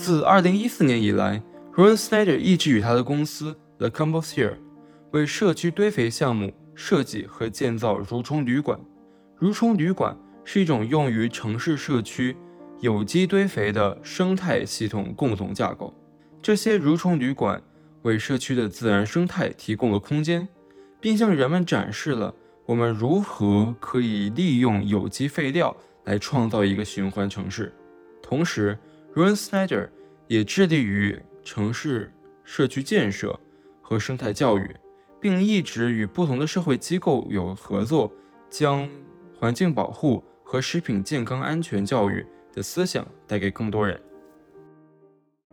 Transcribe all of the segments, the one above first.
自2014年以来，Ron Snyder 一直与他的公司 The Compostier 为社区堆肥项目设计和建造蠕虫旅馆。蠕虫旅馆是一种用于城市社区有机堆肥的生态系统共同架构。这些蠕虫旅馆为社区的自然生态提供了空间，并向人们展示了我们如何可以利用有机废料来创造一个循环城市。同时 Rowin Snijder 也致力于城市社区建设和生态教育，并一直与不同的社会机构有合作，将环境保护和食品健康安全教育的思想带给更多人。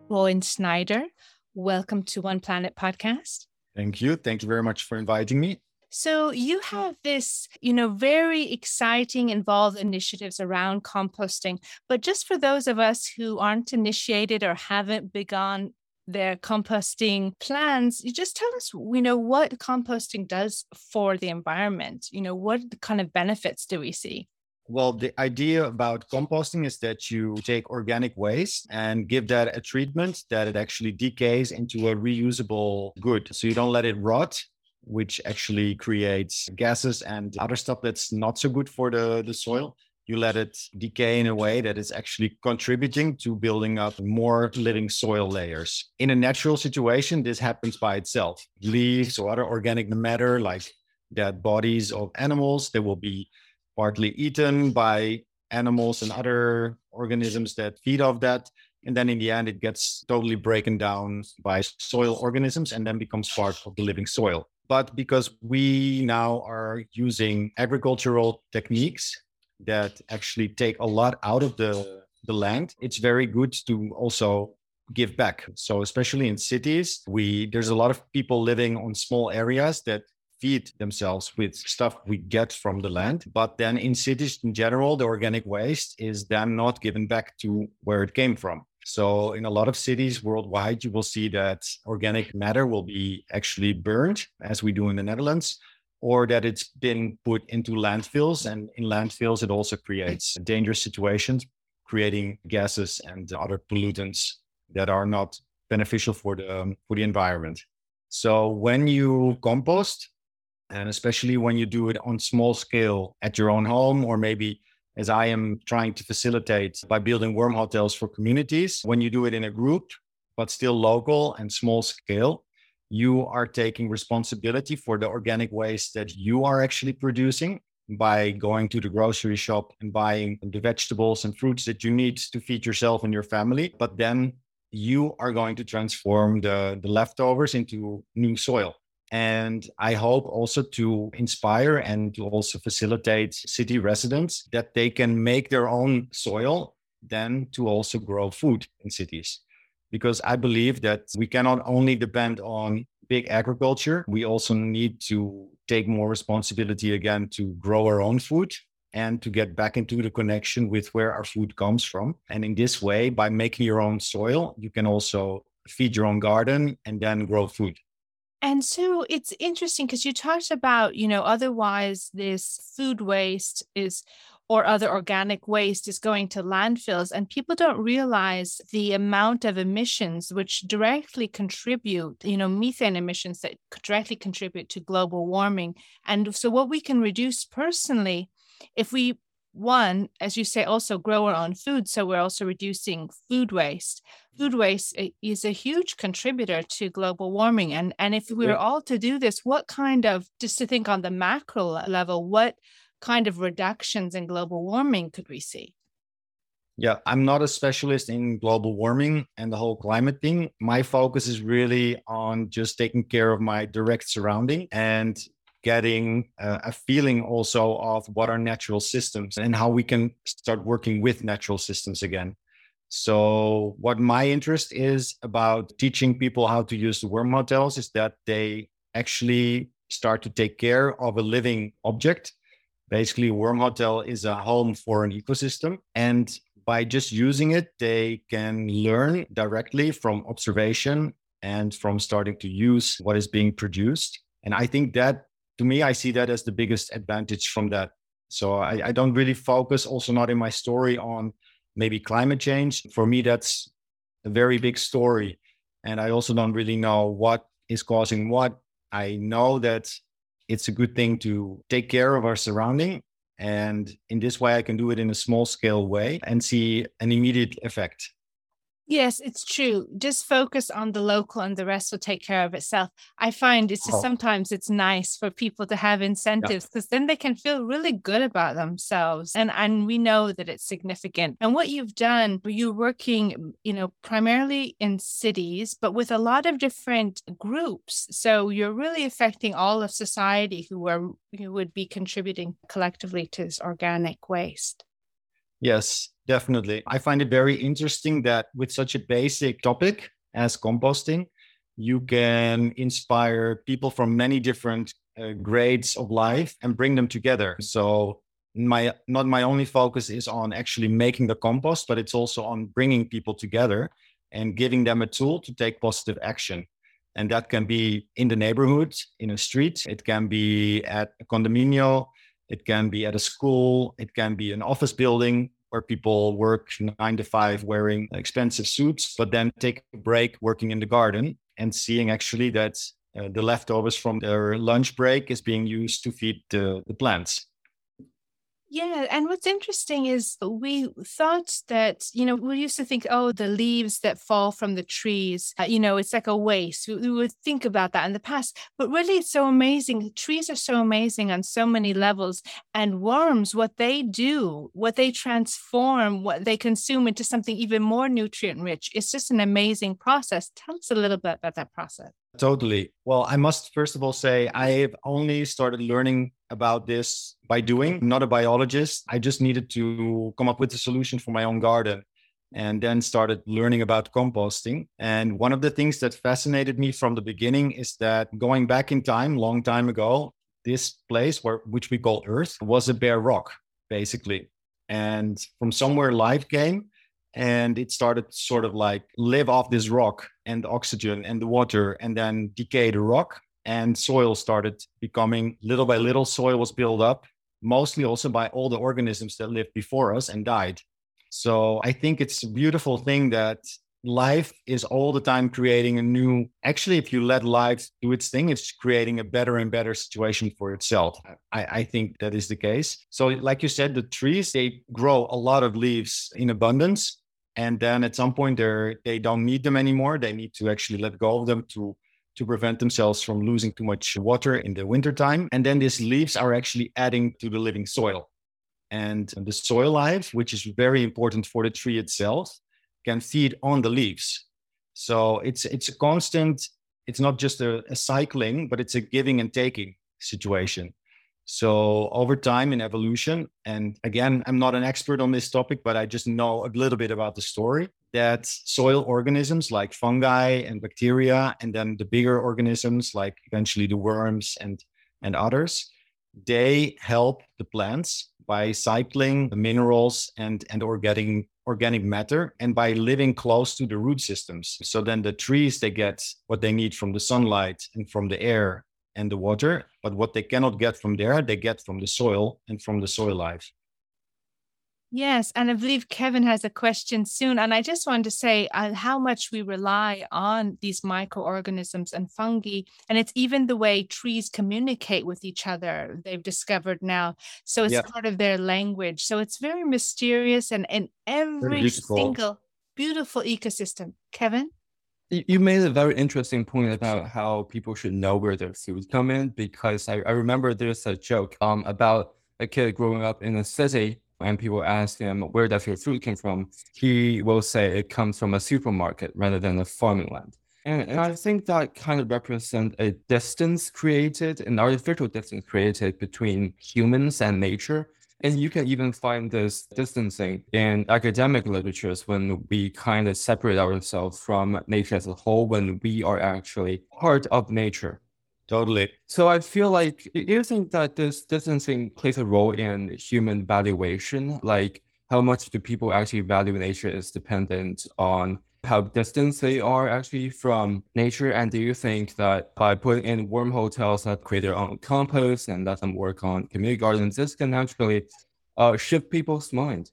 Rowin Snijder, welcome to One Planet Podcast. Thank you. Thank you very much for inviting me. So you mm-hmm. have this, you know, very exciting involved initiatives around composting. But just for those of us who aren't initiated or haven't begun their composting plans, you just tell us, you know, what composting does for the environment. You know, what kind of benefits do we see? Well, the idea about composting is that you take organic waste and give that a treatment that it actually decays into a reusable good. So you don't let it rot which actually creates gases and other stuff that's not so good for the, the soil. You let it decay in a way that is actually contributing to building up more living soil layers. In a natural situation, this happens by itself. Leaves or other organic matter, like dead bodies of animals, they will be partly eaten by animals and other organisms that feed off that. And then in the end, it gets totally broken down by soil organisms and then becomes part of the living soil but because we now are using agricultural techniques that actually take a lot out of the, the land, it's very good to also give back. So especially in cities, we there's a lot of people living on small areas that feed themselves with stuff we get from the land. But then in cities in general, the organic waste is then not given back to where it came from. So, in a lot of cities worldwide, you will see that organic matter will be actually burned, as we do in the Netherlands, or that it's been put into landfills. And in landfills, it also creates dangerous situations, creating gases and other pollutants that are not beneficial for the um, for the environment. So, when you compost, and especially when you do it on small scale at your own home, or maybe as I am trying to facilitate by building worm hotels for communities. When you do it in a group, but still local and small scale, you are taking responsibility for the organic waste that you are actually producing by going to the grocery shop and buying the vegetables and fruits that you need to feed yourself and your family. But then you are going to transform the, the leftovers into new soil. And I hope also to inspire and to also facilitate city residents that they can make their own soil, then to also grow food in cities. Because I believe that we cannot only depend on big agriculture, we also need to take more responsibility again to grow our own food and to get back into the connection with where our food comes from. And in this way, by making your own soil, you can also feed your own garden and then grow food. And so it's interesting because you talked about, you know, otherwise this food waste is or other organic waste is going to landfills and people don't realize the amount of emissions which directly contribute you know methane emissions that directly contribute to global warming. And so what we can reduce personally if we one, as you say, also grow our own food. So we're also reducing food waste. Food waste eh, is a huge contributor to global warming. And, and if we were all to do this, what kind of, just to think on the macro level, what kind of reductions in global warming could we see? Yeah, I'm not a specialist in global warming and the whole climate thing. My focus is really on just taking care of my direct surrounding and getting a feeling also of what are natural systems and how we can start working with natural systems again. So, what my interest is about teaching people how to use the worm hotels is that they actually start to take care of a living object. Basically, a worm hotel is a home for an ecosystem. And by just using it, they can learn directly from observation and from starting to use what is being produced. And I think that to me, I see that as the biggest advantage from that. So I, I don't really focus, also not in my story, on maybe climate change. For me, that's a very big story. And I also don't really know what is causing what. I know that it's a good thing to take care of our surrounding. And in this way, I can do it in a small scale way and see an immediate effect. Yes, it's true. Just focus on the local and the rest will take care of itself. I find it's just Oh, sometimes it's nice for people to have incentives because then they can feel really good about themselves. And and we know that it's significant. And what you've done, you're working, you know, primarily in cities, but with a lot of different groups. So you're really affecting all of society who are who would be contributing collectively to this organic waste. Yes, definitely. I find it very interesting that with such a basic topic as composting, you can inspire people from many different uh, grades of life and bring them together. So my not my only focus is on actually making the compost, but it's also on bringing people together and giving them a tool to take positive action. And that can be in the neighborhood, in a street, it can be at a condominium, it can be at a school, it can be an office building where people work nine to five wearing expensive suits, but then take a break working in the garden and seeing actually that uh, the leftovers from their lunch break is being used to feed the, the plants. Yeah, and what's interesting is we thought that, you know, we used to think, oh, the leaves that fall from the trees, uh, you know, it's like a waste. We, we would think about that in the past, but really it's so amazing. Trees are so amazing on so many levels. And worms, what they do, what they transform, what they consume into something even more nutrient rich, it's just an amazing process. Tell us a little bit about that process. Totally. Well, I must first of all say I've only started learning about this by doing, I'm not a biologist. I just needed to come up with a solution for my own garden and then started learning about composting. And one of the things that fascinated me from the beginning is that going back in time, long time ago, this place where which we call Earth was a bare rock, basically. And from somewhere life came and it started sort of like live off this rock and the oxygen and the water and then decay the rock and soil started becoming little by little soil was built up mostly also by all the organisms that lived before us and died. So i think it's a beautiful thing that life is all the time creating a new actually if you let life do its thing it's creating a better and better situation for itself. I, I think that is the case. So like you said the trees they grow a lot of leaves in abundance and then at some point they they don't need them anymore. They need to actually let go of them to to prevent themselves from losing too much water in the wintertime. And then these leaves are actually adding to the living soil. And the soil life which is very important for the tree itself can feed on the leaves. So it's it's a constant it's not just a, a cycling but it's a giving and taking situation so over time in evolution, and again, I'm not an expert on this topic, but I just know a little bit about the story that soil organisms like fungi and bacteria, and then the bigger organisms like eventually the worms and, and others, they help the plants by cycling the minerals and, and organic, organic matter and by living close to the root systems. So then the trees, they get what they need from the sunlight and from the air and the water, but what they cannot get from there, they get from the soil and from the soil life. Yes, and I believe Kevin has a question soon. And I just wanted to say uh, how much we rely on these microorganisms and fungi. And it's even the way trees communicate with each other, they've discovered now. So it's Yeah, part of their language. So it's very mysterious and in every beautiful. single beautiful ecosystem. Kevin? You made a very interesting point about how people should know where their food come in because I, I remember there's a joke um about a kid growing up in a city and people ask him where does your food come from, he will say it comes from a supermarket rather than a farming land. And, and I think that kind of represents a distance created, an artificial distance created between humans and nature. And you can even find this distancing in academic literatures when we kind of separate ourselves from nature as a whole, when we are actually part of nature. totally. So I feel like, do you think that this distancing plays a role in human valuation? Like, how much do people actually value nature is dependent on how distant they are actually from nature? And do you think that by putting in warm hotels that create their own compost and let them work on community gardens, this can actually uh, shift people's mind?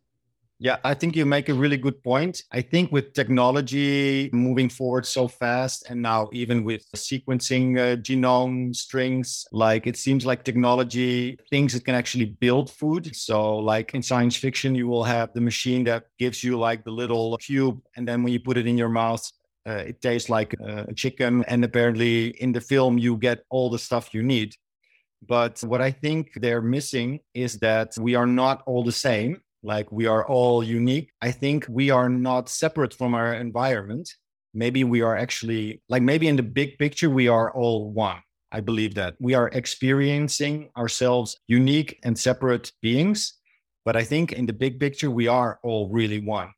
Yeah, I think you make a really good point. I think with technology moving forward so fast, and now even with sequencing uh, genome strings, like it seems like technology thinks it can actually build food. So, like in science fiction, you will have the machine that gives you like the little cube, and then when you put it in your mouth, uh, it tastes like uh, a chicken. And apparently, in the film, you get all the stuff you need. But what I think they're missing is that we are not all the same like we are all unique. I think we are not separate from our environment. Maybe we are actually, like, maybe in the big picture, we are all one. I believe that we are experiencing ourselves unique and separate beings. But I think in the big picture, we are all really one,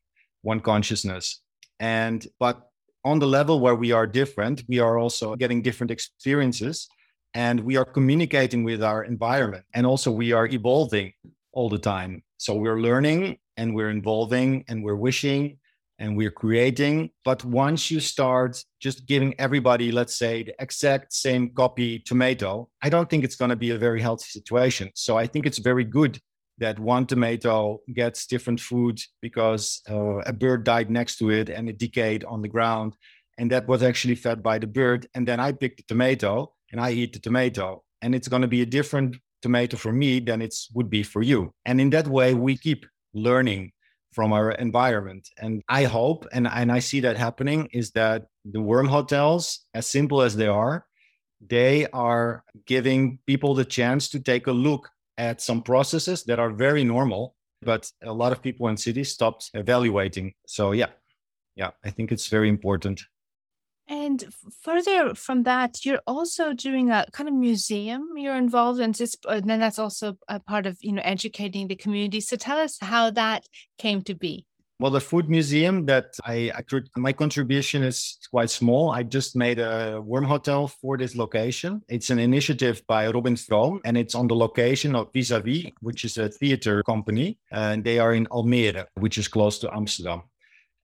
one consciousness. And, but on the level where we are different, we are also getting different experiences and we are communicating with our environment. And also, we are evolving all the time. So we're learning and we're involving and we're wishing and we're creating. But once you start just giving everybody, let's say, the exact same copy tomato, I don't think it's going to be a very healthy situation. So I think it's very good that one tomato gets different food because uh, a bird died next to it and it decayed on the ground. And that was actually fed by the bird. And then I pick the tomato and I eat the tomato. And it's going to be a different tomato for me than it would be for you. And in that way, we keep learning from our environment. And I hope, and, and I see that happening, is that the worm hotels, as simple as they are, they are giving people the chance to take a look at some processes that are very normal, but a lot of people in cities stopped evaluating. So, yeah, yeah, I think it's very important. And further from that, you're also doing a kind of museum you're involved in. Just, and then that's also a part of you know educating the community. So tell us how that came to be. Well, the food museum that I, I my contribution is quite small. I just made a worm hotel for this location. It's an initiative by Robin Stroom, and it's on the location of Vis-a-Vis, which is a theater company, and they are in Almere, which is close to Amsterdam.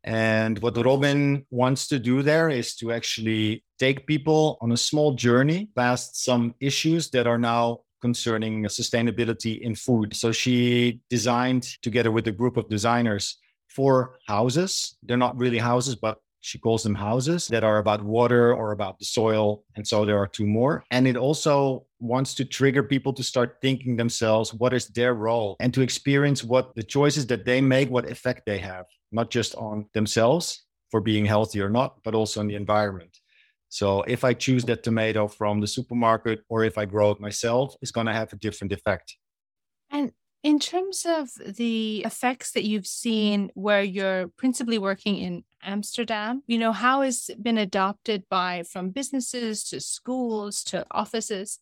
And what Robin wants to do there is to actually take people on a small journey past some issues that are now concerning sustainability in food. So she designed together with a group of designers four houses. They're not really houses, but she calls them houses that are about water or about the soil. And so there are two more. And it also wants to trigger people to start thinking themselves what is their role and to experience what the choices that they make, what effect they have, not just on themselves for being healthy or not, but also on the environment. So if I choose that tomato from the supermarket or if I grow it myself, it's going to have a different effect. And in terms of the effects that you've mm-hmm. seen where you're principally working in Amsterdam, you know, how has it been adopted by from businesses to schools to offices?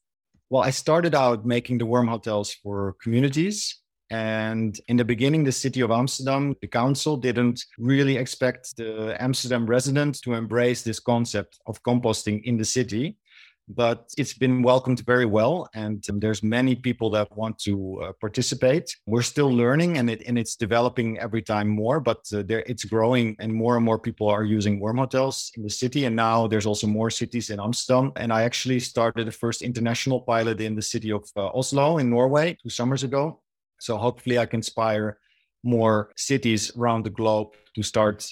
Well, I started out making the worm hotels for communities. And in the beginning, the city of Amsterdam, the council didn't really expect the Amsterdam residents to embrace this concept of composting in the city but it's been welcomed very well and um, there's many people that want to uh, participate. We're still learning and it and it's developing every time more but uh, there it's growing and more and more people are using worm hotels in the city and now there's also more cities in amsterdam and i actually started the first international pilot in the city of uh, oslo in norway two summers ago. So hopefully i can inspire more cities around the globe to start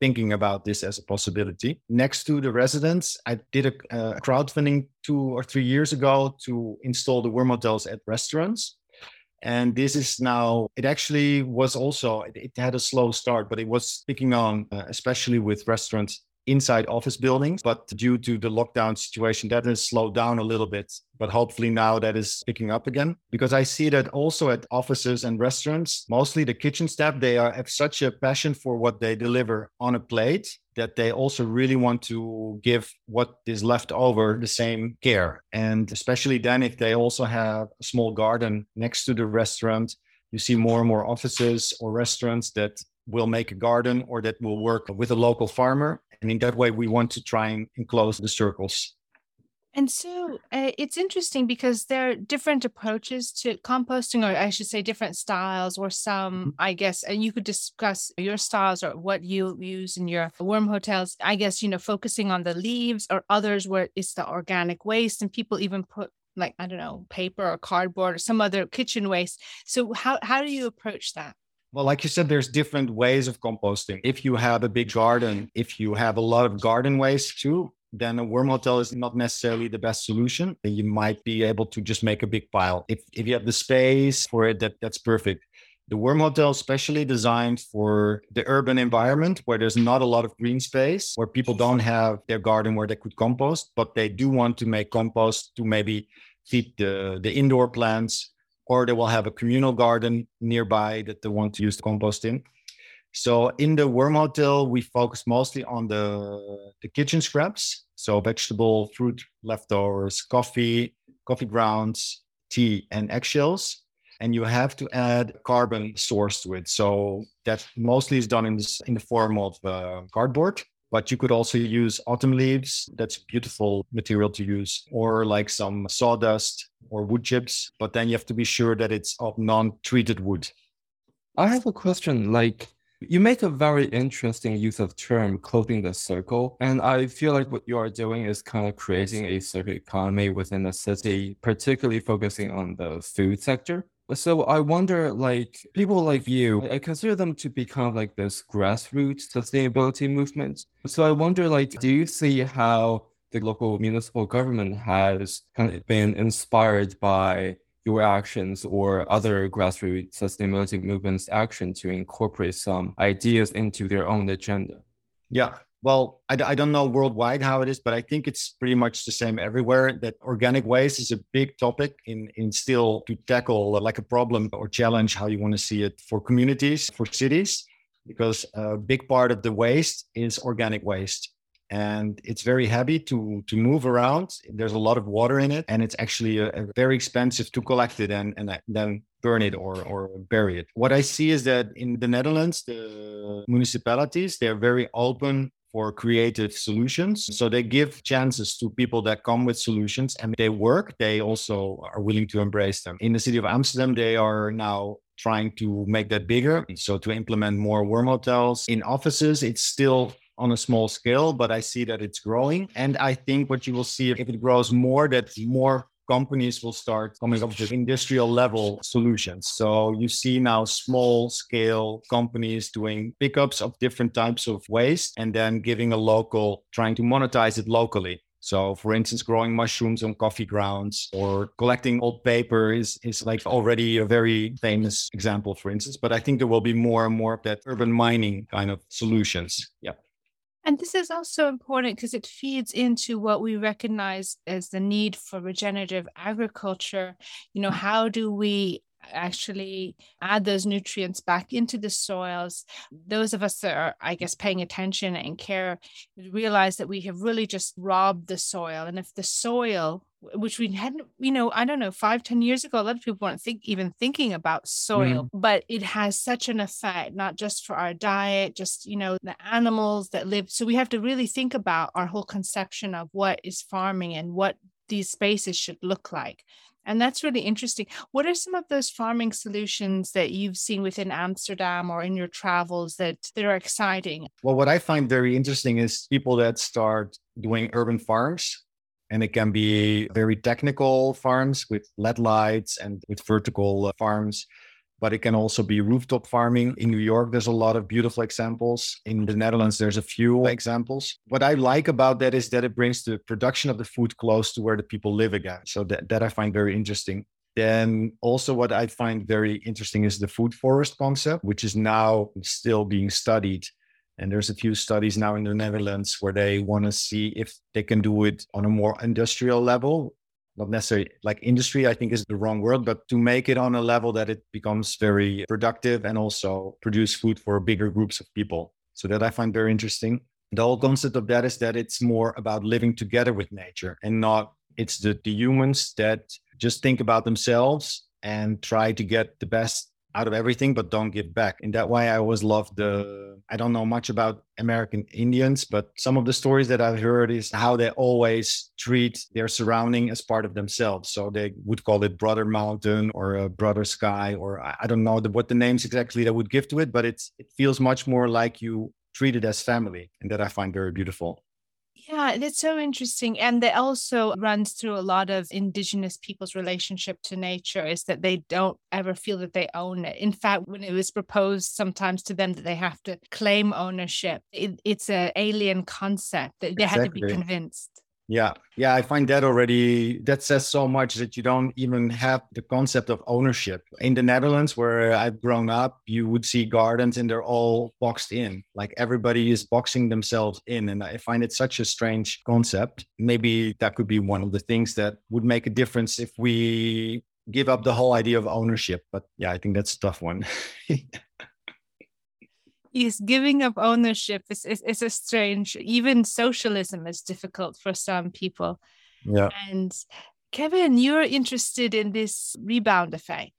thinking about this as a possibility. Next to the residents, I did a, a crowdfunding two or three years ago to install the worm hotels at restaurants. And this is now, it actually was also, it, it had a slow start, but it was picking on, uh, especially with restaurants inside office buildings. But due to the lockdown situation, that has slowed down a little bit. But hopefully now that is picking up again. Because I see that also at offices and restaurants, mostly the kitchen staff, they are, have such a passion for what they deliver on a plate that they also really want to give what is left over the same care. And especially then, if they also have a small garden next to the restaurant, you see more and more offices or restaurants that will make a garden or that will work with a local farmer and in that way, we want to try and enclose the circles. And so uh, it's interesting because there are different approaches to composting, or I should say, different styles, or some, mm-hmm. I guess, and you could discuss your styles or what you use in your worm hotels. I guess, you know, focusing on the leaves, or others where it's the organic waste, and people even put like, I don't know, paper or cardboard or some other kitchen waste. So, how, how do you approach that? Well, like you said, there's different ways of composting. If you have a big garden, if you have a lot of garden waste too, then a worm hotel is not necessarily the best solution. You might be able to just make a big pile. If if you have the space for it, that that's perfect. The worm hotel is specially designed for the urban environment where there's not a lot of green space, where people don't have their garden where they could compost, but they do want to make compost to maybe feed the, the indoor plants, or they will have a communal garden nearby that they want to use the compost in. So in the worm hotel, we focus mostly on the, the kitchen scraps. So vegetable, fruit leftovers, coffee, coffee grounds, tea, and eggshells and you have to add carbon source to it. So that mostly is done in this in the form of uh, cardboard. But you could also use autumn leaves. That's beautiful material to use, or like some sawdust or wood chips. But then you have to be sure that it's of non-treated wood. I have a question. Like you make a very interesting use of term clothing the circle. And I feel like what you are doing is kind of creating a circular economy within the city, particularly focusing on the food sector. So I wonder, like people like you, I consider them to be kind of like this grassroots sustainability movement. So I wonder, like, do you see how the local municipal government has kind of been inspired by your actions or other grassroots sustainability movements' action to incorporate some ideas into their own agenda? Yeah, well, I, I don't know worldwide how it is, but I think it's pretty much the same everywhere. That organic waste is a big topic in, in still to tackle uh, like a problem or challenge, how you want to see it for communities, for cities, because a big part of the waste is organic waste. And it's very heavy to to move around. There's a lot of water in it, and it's actually a, a very expensive to collect it and, and then burn it or, or bury it. What I see is that in the Netherlands, the municipalities, they're very open for creative solutions. So they give chances to people that come with solutions and they work. They also are willing to embrace them. In the city of Amsterdam, they are now trying to make that bigger. So to implement more worm hotels in offices, it's still on a small scale, but I see that it's growing. And I think what you will see if it grows more, that more companies will start coming up with industrial level solutions. So you see now small scale companies doing pickups of different types of waste and then giving a local, trying to monetize it locally. So, for instance, growing mushrooms on coffee grounds or collecting old paper is, is like already a very famous example, for instance. But I think there will be more and more of that urban mining kind of solutions. Yeah. And this is also important because it feeds into what we recognize as the need for regenerative agriculture. You know, how do we actually add those nutrients back into the soils. Those of us that are, I guess, paying attention and care realize that we have really just robbed the soil. And if the soil which we hadn't, you know, I don't know, five, ten years ago, a lot of people weren't think even thinking about soil, mm. but it has such an effect, not just for our diet, just, you know, the animals that live. So we have to really think about our whole conception of what is farming and what these spaces should look like. And that's really interesting. What are some of those farming solutions that you've seen within Amsterdam or in your travels that, that are exciting? Well, what I find very interesting is people that start doing urban farms and it can be very technical farms with LED lights and with vertical uh, farms. But it can also be rooftop farming. In New York, there's a lot of beautiful examples. In the Netherlands, there's a few examples. What I like about that is that it brings the production of the food close to where the people live again. So that, that I find very interesting. Then also what I find very interesting is the food forest concept, which is now still being studied and there's a few studies now in the Netherlands where they want to see if they can do it on a more industrial level. Not necessarily like industry, I think is the wrong word, but to make it on a level that it becomes very productive and also produce food for bigger groups of people. So that I find very interesting. The whole concept of that is that it's more about living together with nature and not it's the, the humans that just think about themselves and try to get the best out of everything but don't give back. In that way i always love the i don't know much about american indians but some of the stories that i've heard is how they always treat their surrounding as part of themselves. So they would call it brother mountain or a brother sky or i don't know the, what the names exactly that would give to it but it's it feels much more like you treat it as family and that i find very beautiful Yeah, that's so interesting. And that also runs through a lot of indigenous people's relationship to nature is that they don't ever feel that they own it. In fact, when it was proposed sometimes to them that they have to claim ownership, it, it's an alien concept that they exactly. had to be convinced. Yeah. Yeah. I find that already, that says so much that you don't even have the concept of ownership. In the Netherlands, where I've grown up, you would see gardens and they're all boxed in. Like everybody is boxing themselves in. And I find it such a strange concept. Maybe that could be one of the things that would make a difference if we give up the whole idea of ownership. But yeah, I think that's a tough one. is giving up ownership is, is, is a strange even socialism is difficult for some people. Yeah. And kevin you're interested in this rebound effect.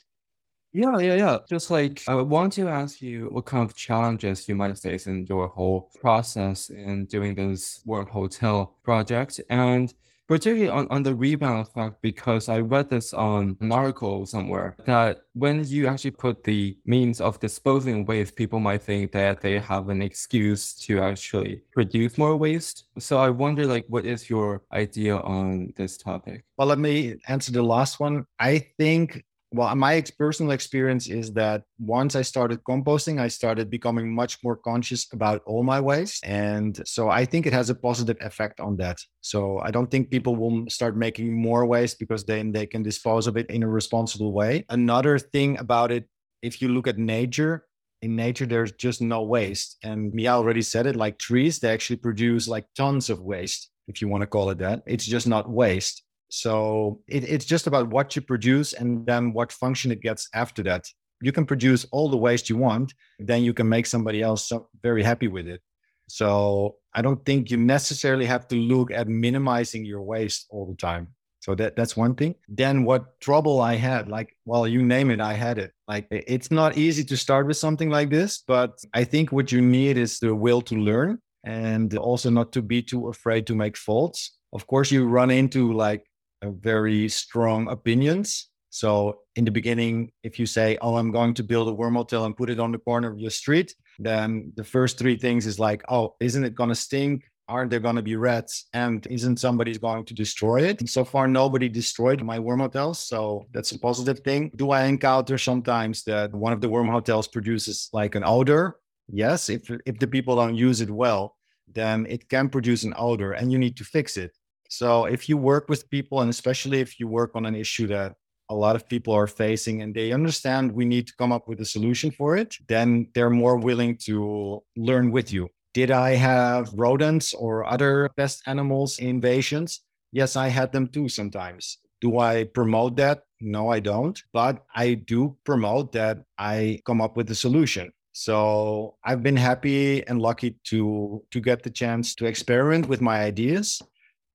Yeah yeah yeah. Just like i want to ask you what kind of challenges you might face in your whole process in doing this world hotel project. And particularly on, on the rebound effect, because I read this on an article somewhere that when you actually put the means of disposing waste, people might think that they have an excuse to actually produce more waste. So I wonder, like, what is your idea on this topic? Well, let me answer the last one. I think well uh, my personal experience is that once i started composting i started becoming much more conscious about all my waste and so i think it has a positive effect on that. So i don't think people will start making more waste because then they can dispose of it in a responsible way. Another thing about it if you look at nature in nature there's just no waste and mia already said it like trees they actually produce like tons of waste if you want to call it that. It's just not waste so it, it's just about what you produce and then what function it gets after that. You can produce all the waste you want, then you can make somebody else so very happy with it. So I don't think you necessarily have to look at minimizing your waste all the time. So that that's one thing. Then what trouble I had, like, well, you name it, I had it. Like it's not easy to start with something like this, but I think what you need is the will to learn and also not to be too afraid to make faults. Of course, you run into like very strong opinions. So in the beginning, if you say, "Oh, I'm going to build a worm hotel and put it on the corner of your street," then the first three things is like, "Oh, isn't it going to stink? Aren't there going to be rats? And isn't somebody going to destroy it?" So far, nobody destroyed my worm hotels, so that's a positive thing. Do I encounter sometimes that one of the worm hotels produces like an odor? Yes, if if the people don't use it well, then it can produce an odor, and you need to fix it. So if you work with people, and especially if you work on an issue that a lot of people are facing and they understand we need to come up with a solution for it, then they're more willing to learn with you. Did I have rodents or other pest animals invasions? Yes, I had them too sometimes. Do I promote that? No, I don't. But I do promote that I come up with a solution. So I've been happy and lucky to to get the chance to experiment with my ideas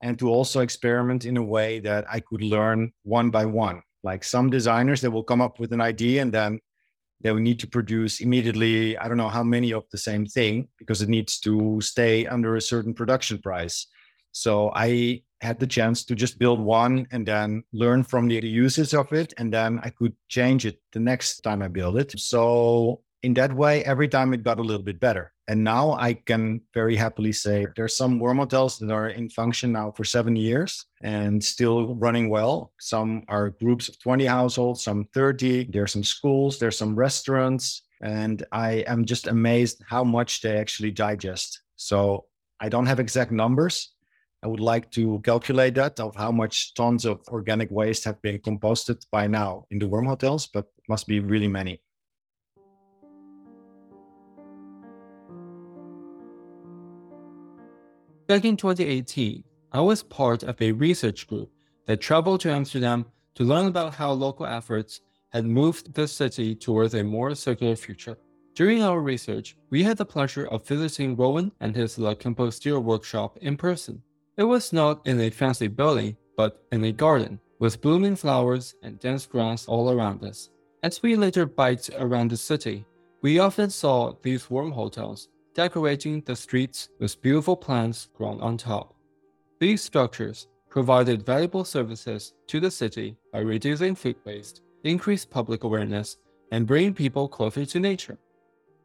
and to also experiment in a way that I could learn one by one. Like some designers that will come up with an idea and then they will need to produce immediately, I don't know how many of the same thing because it needs to stay under a certain production price. So I had the chance to just build one and then learn from the uses of it. And then I could change it the next time I build it. So in that way, every time it got a little bit better. And now I can very happily say there's some worm hotels that are in function now for seven years and still running well. Some are groups of 20 households, some 30. There's some schools, there's some restaurants. And I am just amazed how much they actually digest. So I don't have exact numbers. I would like to calculate that of how much tons of organic waste have been composted by now in the worm hotels, but must be really many. Back in 2018, I was part of a research group that traveled to Amsterdam to learn about how local efforts had moved the city towards a more circular future. During our research, we had the pleasure of visiting Rowin and his Le Compostier workshop in person. It was not in a fancy building, but in a garden, with blooming flowers and dense grass all around us. As we later biked around the city, we often saw these worm hotels decorating the streets with beautiful plants grown on top. These structures provided valuable services to the city by reducing food waste, increased public awareness, and bringing people closer to nature.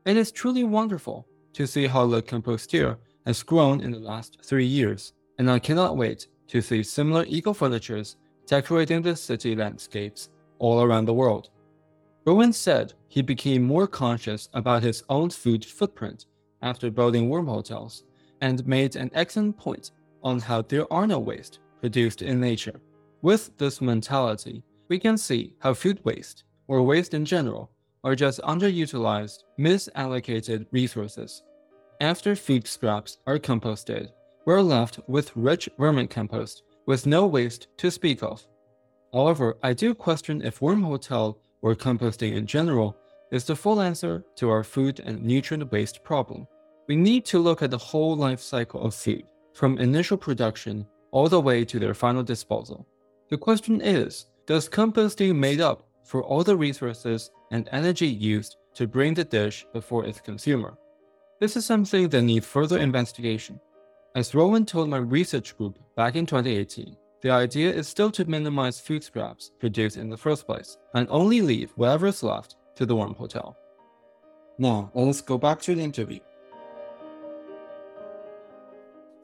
It is truly wonderful to see how Le Compostier has grown in the last three years. and I cannot wait to see similar eco furnitures decorating the city landscapes all around the world. Rowin said he became more conscious about his own food footprint after building worm hotels and made an excellent point on how there are no waste produced in nature. With this mentality, we can see how food waste, or waste in general, are just underutilized, misallocated resources. After food scraps are composted, we're left with rich vermicompost with no waste to speak of. However, I do question if worm hotel or composting in general is the full answer to our food and nutrient waste problem. We need to look at the whole life cycle of food, from initial production all the way to their final disposal. The question is, does composting made up for all the resources and energy used to bring the dish before its consumer? This is something that needs further investigation. As Rowin told my research group back in 2018, the idea is still to minimize food scraps produced in the first place and only leave whatever is left to the warm hotel. Now, let's go back to the interview.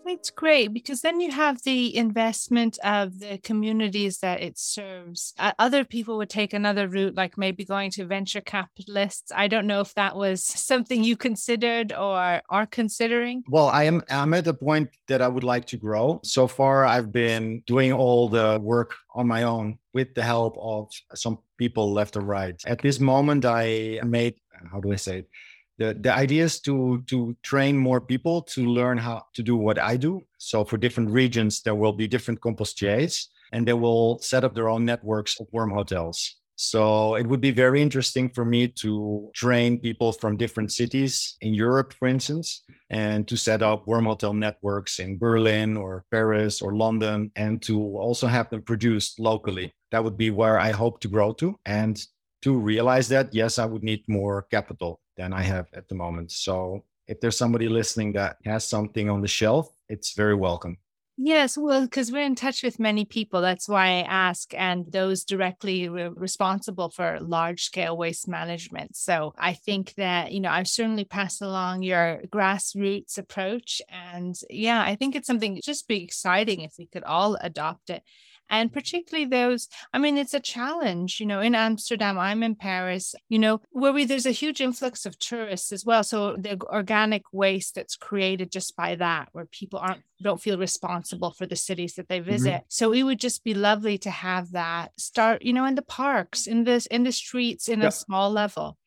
It's great because then you have the investment of the communities that it serves. Uh, other people would take another route, like maybe going to venture capitalists. I don't know if that was something you considered or are considering. Well, I am I'm at the point that I would like to grow. So far, I've been doing all the work on my own with the help of some people left or right. At this moment, I made how do I say it? the the idea is to to train more people to learn how to do what I do. So for different regions, there will be different compost compostiers, and they will set up their own networks of worm hotels. So it would be very interesting for me to train people from different cities in Europe, for instance, and to set up worm hotel networks in Berlin or Paris or London, and to also have them produced locally. That would be where I hope to grow to. And to realize that, yes, I would need more capital than I have at the moment. So if there's somebody listening that has something on the shelf, it's very welcome. Yes, well, because we're in touch with many people. That's why I ask, and those directly re- responsible for large scale waste management. So I think that, you know, I've certainly passed along your grassroots approach. And yeah, I think it's something just be exciting if we could all adopt it and particularly those i mean it's a challenge you know in amsterdam i'm in paris you know where we there's a huge influx of tourists as well so the organic waste that's created just by that where people aren't don't feel responsible for the cities that they mm-hmm. visit mm-hmm. so it would just be lovely to have that start you know in the parks in this in the streets in yeah. a small level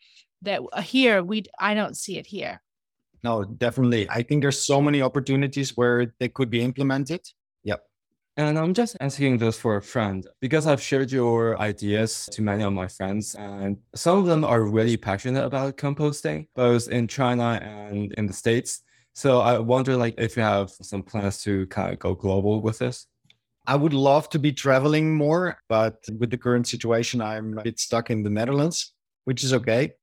that uh, here we i don't see it here no definitely i think there's so many opportunities where they could be implemented and I'm just asking this for a friend because I've shared your ideas to many of my friends, and some of them are really passionate about composting, both in China and in the States. So I wonder, like, if you have some plans to kind of go global with this. I would love to be traveling more, but with the current situation, I'm a bit stuck in the Netherlands, which is okay.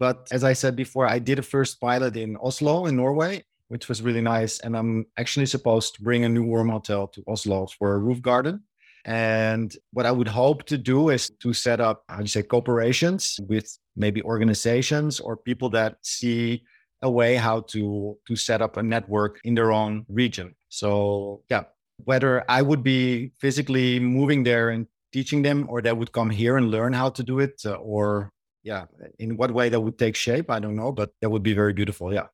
But as I said before, I did a first pilot in Oslo, in Norway, which was really nice. And I'm actually supposed to bring a new worm hotel to Oslo for a roof garden. And what I would hope to do is to set up, how do you say, cooperations with maybe organizations or people that see a way how to to set up a network in their own region. So yeah, whether I would be physically moving there and teaching them, or they would come here and learn how to do it, uh, or yeah, in what way that would take shape, I don't know, but that would be very beautiful. Yeah.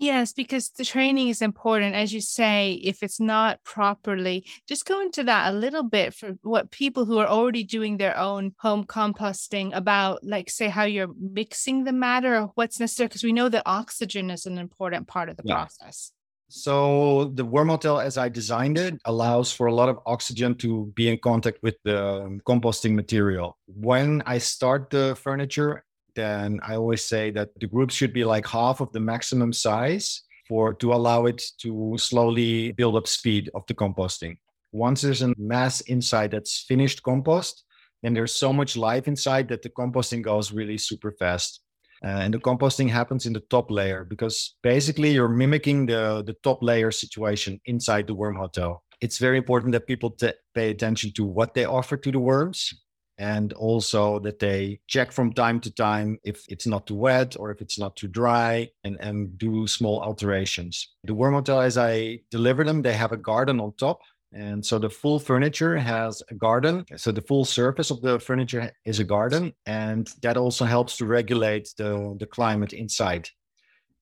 Yes, because the training is important. As you say, if it's not properly, just go into that a little bit for what people who are already doing their own home composting about, like, say, how you're mixing the matter or what's necessary, because we know that oxygen is an important part of the yeah. process. So the worm hotel, as I designed it, allows for a lot of oxygen to be in contact with the composting material. When I start the furniture, then I always say that the group should be like half of the maximum size for to allow it to slowly build up speed of the composting. Once there's a mass inside that's finished compost, then there's so much life inside that the composting goes really super fast. Uh, and the composting happens in the top layer because basically you're mimicking the, the top layer situation inside the worm hotel. It's very important that people t- pay attention to what they offer to the worms and also that they check from time to time if it's not too wet or if it's not too dry and, and do small alterations. The worm hotel, as I deliver them, they have a garden on top. And so the full furniture has a garden. So the full surface of the furniture is a garden. And that also helps to regulate the, the climate inside.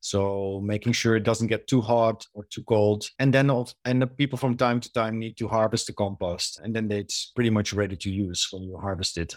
So making sure it doesn't get too hot or too cold. And then also, and the people from time to time need to harvest the compost. And then it's pretty much ready to use when you harvest it.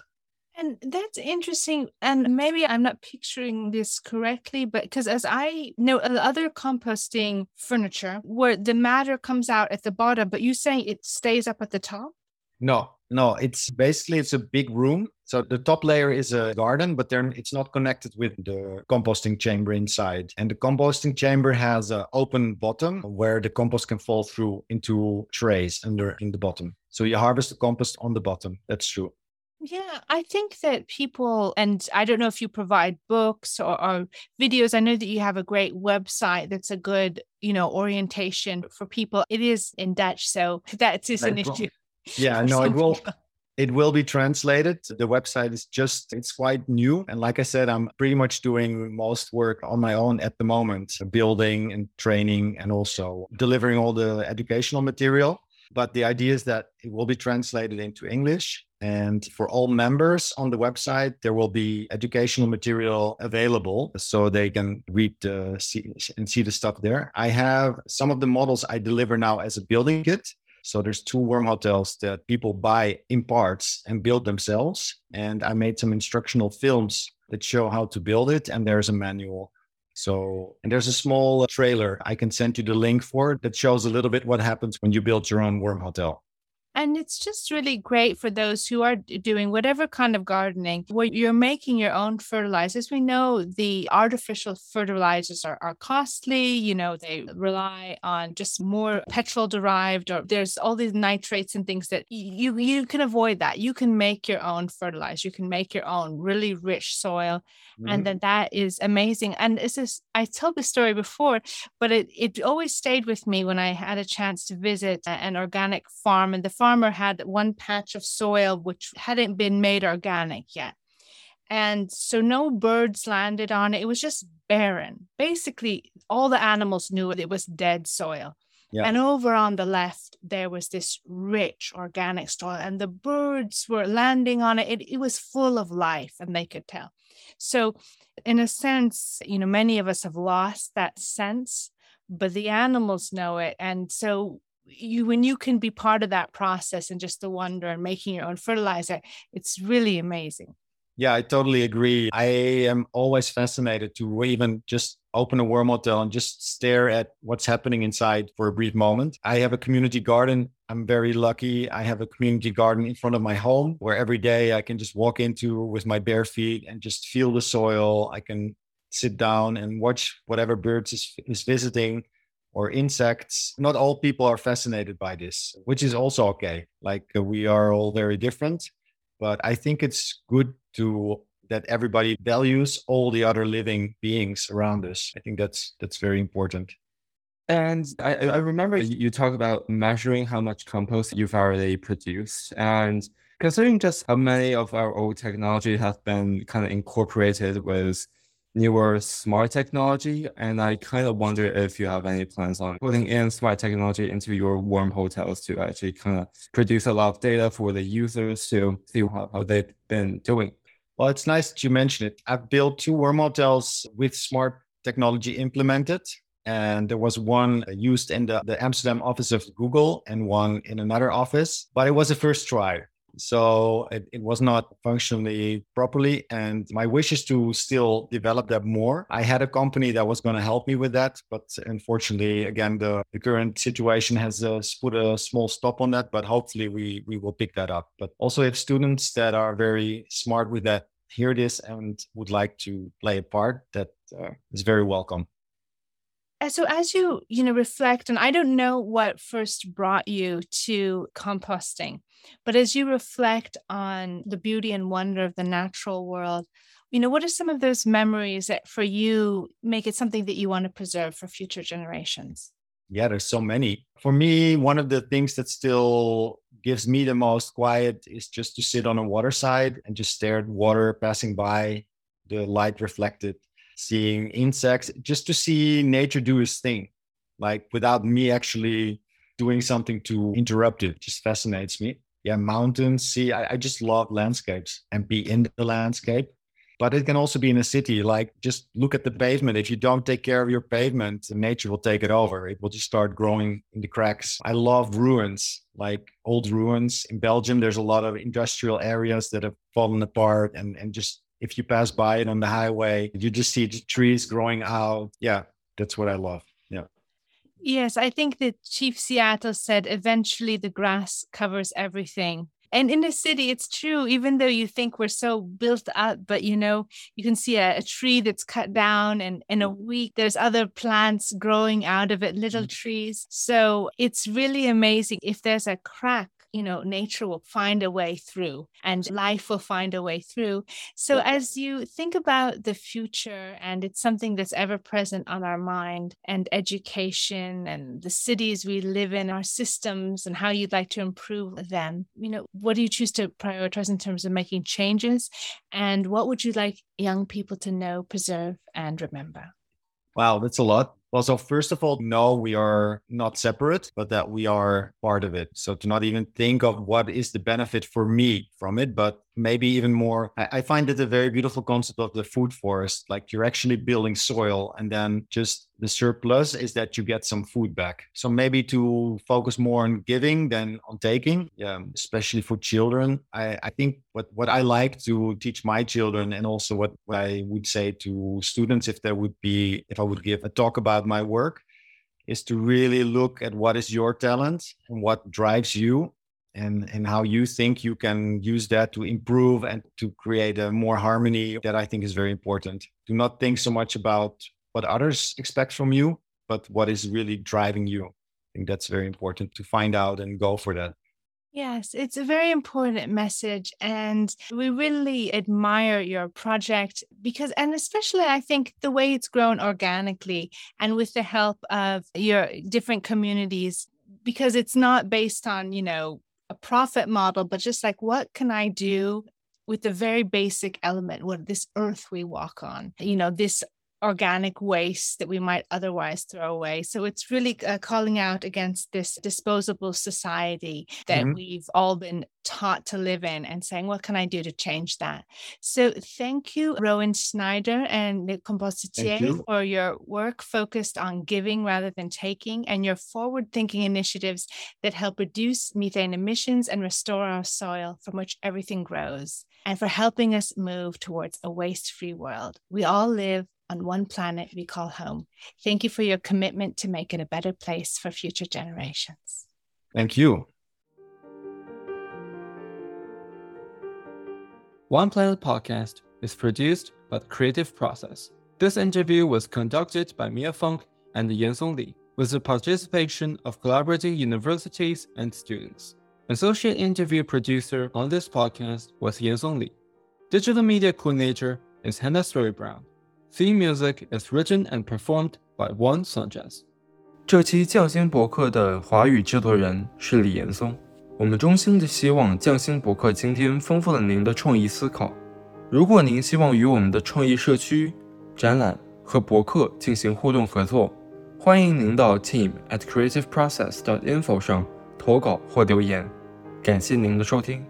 And that's interesting. And maybe I'm not picturing this correctly, but because as I know uh, other composting furniture where the matter comes out at the bottom, but you saying it stays up at the top? No, no, it's basically it's a big room. So the top layer is a garden, but then it's not connected with the composting chamber inside. And the composting chamber has an open bottom where the compost can fall through into trays under in the bottom. So you harvest the compost on the bottom. That's true. Yeah, I think that people, and I don't know if you provide books or, or, videos. I know that you have a great website that's a good, you know, orientation for people. It is in Dutch, so that is an issue. Yeah, no, it will. It will be translated. The website is just, it's quite new. And like I said, I'm pretty much doing most work on my own at the moment, building and training and also delivering all the educational material. But the idea is that it will be translated into English. And for all members on the website, there will be educational material available so they can read the, see, and see the stuff there. I have some of the models I deliver now as a building kit. So there's two worm hotels that people buy in parts and build themselves. And I made some instructional films that show how to build it. And there's a manual. So, and there's a small trailer I can send you the link for that shows a little bit what happens when you build your own worm hotel. And it's just really great for those who are doing whatever kind of gardening where you're making your own fertilizers. We know the artificial fertilizers are, are costly, you know, they rely on just more petrol derived or there's all these nitrates and things that you you can avoid that. You can make your own fertilizer. You can make your own really rich soil. Mm-hmm. And then that is amazing. And this is I told the story before, but it, it always stayed with me when I had a chance to visit an organic farm and the farmer had one patch of soil which hadn't been made organic yet. And so no birds landed on it. It was just barren. Basically, all the animals knew it was dead soil. Yeah. And over on the left, there was this rich organic soil, and the birds were landing on it. it. It was full of life, and they could tell. So, in a sense, you know, many of us have lost that sense, but the animals know it. And so, you when you can be part of that process and just the wonder and making your own fertilizer it's really amazing. Yeah i totally agree. I am always fascinated to even just open a worm hotel and just stare at what's happening inside for a brief moment. I have a community garden i'm very lucky i have a community garden in front of my home where every day i can just walk into with my bare feet and just feel the soil i can sit down and watch whatever birds is, is visiting or insects. Not all people are fascinated by this, which is also okay. Like uh, we are all very different, but I think it's good to that everybody values all the other living beings around us. I think that's that's very important. And I, I remember you talk about measuring how much compost you've already produced. And considering just how many of our old technology has been kind of incorporated with newer smart technology. And I kind of wonder if you have any plans on putting in smart technology into your worm hotels to actually kind of produce a lot of data for the users to see how, how they've been doing. Well, it's nice that you mention it. I've built two worm hotels with smart technology implemented. And there was one used in the, the Amsterdam office of Google and one in another office, but it was a first try. So it, it, was not functionally properly. And my wish is to still develop that more. I had a company that was going to help me with that. But unfortunately, again, the, the current situation has uh, put a small stop on that. But hopefully, we, we will pick that up. But also, if students that are very smart with that hear this and would like to play a part, that uh, is very welcome Uh, so as you you know reflect and i don't know what first brought you to composting but as you reflect on the beauty and wonder of the natural world you know what are some of those memories that for you make it something that you want to preserve for future generations yeah, there's so many. For me, one of the things that still gives me the most quiet is just to sit on a water side and just stare at water passing by, the light reflected, seeing insects, just to see nature do its thing, like without me actually doing something to interrupt it. Just fascinates me. Yeah, mountains, sea. I, I just love landscapes and be in the landscape but it can also be in a city like just look at the pavement if you don't take care of your pavement nature will take it over it will just start growing in the cracks i love ruins like old ruins in belgium there's a lot of industrial areas that have fallen apart and and just if you pass by it on the highway you just see trees growing out yeah that's what i love yeah Yes, I think that Chief Seattle said eventually the grass covers everything. And in the city, it's true, even though you think we're so built up, but you know, you can see a, a tree that's cut down, and in a week, there's other plants growing out of it, little mm. trees. So it's really amazing if there's a crack you know, nature will find a way through and life will find a way through. So, as you think about the future, and it's something that's ever present on our mind, and education and the cities we live in, our systems, and how you'd like to improve them, you know, what do you choose to prioritize in terms of making changes? And what would you like young people to know, preserve, and remember? Wow, that's a lot. Well, so first of all, no, we are not separate, but that we are part of it. So to not even think of what is the benefit for me from it, but maybe even more, I, find it a very beautiful concept of the food forest. Like you're actually building soil and then just the surplus is that you get some food back. So maybe to focus more on giving than on taking, yeah, especially for children. I, I think what, what I like to teach my children and also what, what I would say to students if there would be, if I would give a talk about my work is to really look at what is your talent and what drives you and and how you think you can use that to improve and to create a more harmony that i think is very important do not think so much about what others expect from you but what is really driving you i think that's very important to find out and go for that Yes, it's a very important message. And we really admire your project because, and especially I think the way it's grown organically and with the help of your different communities, because it's not based on, you know, a profit model, but just like what can I do with the very basic element, what this earth we walk on, you know, this organic waste that we might otherwise throw away. So it's really uh, calling out against this disposable society that mm-hmm. we've all been taught to live in and saying, what can I do to change that? So thank you, Rowin Snijder and Nick Compostier, for your work focused on giving rather than taking and your forward thinking initiatives that help reduce methane emissions and restore our soil from which everything grows and for helping us move towards a waste free world. We all live on one planet we call home. Thank you for your commitment to make it a better place for future generations. Thank you. One Planet Podcast is produced by the Creative Process. This interview was conducted by Mia Funk and Yansong Li, with the participation of collaborating universities and students. Associate interview producer on this podcast was Yansong Li. Digital media coordinator is Hannah Story Brown. Theme music is written and performed by Juan Sanchez。这期匠心博客的华语制作人是李岩松。我们衷心的希望匠心博客今天丰富了您的创意思考。如果您希望与我们的创意社区、展览和博客进行互动合作，欢迎您到 team at creativeprocess.info 上投稿或留言。感谢您的收听。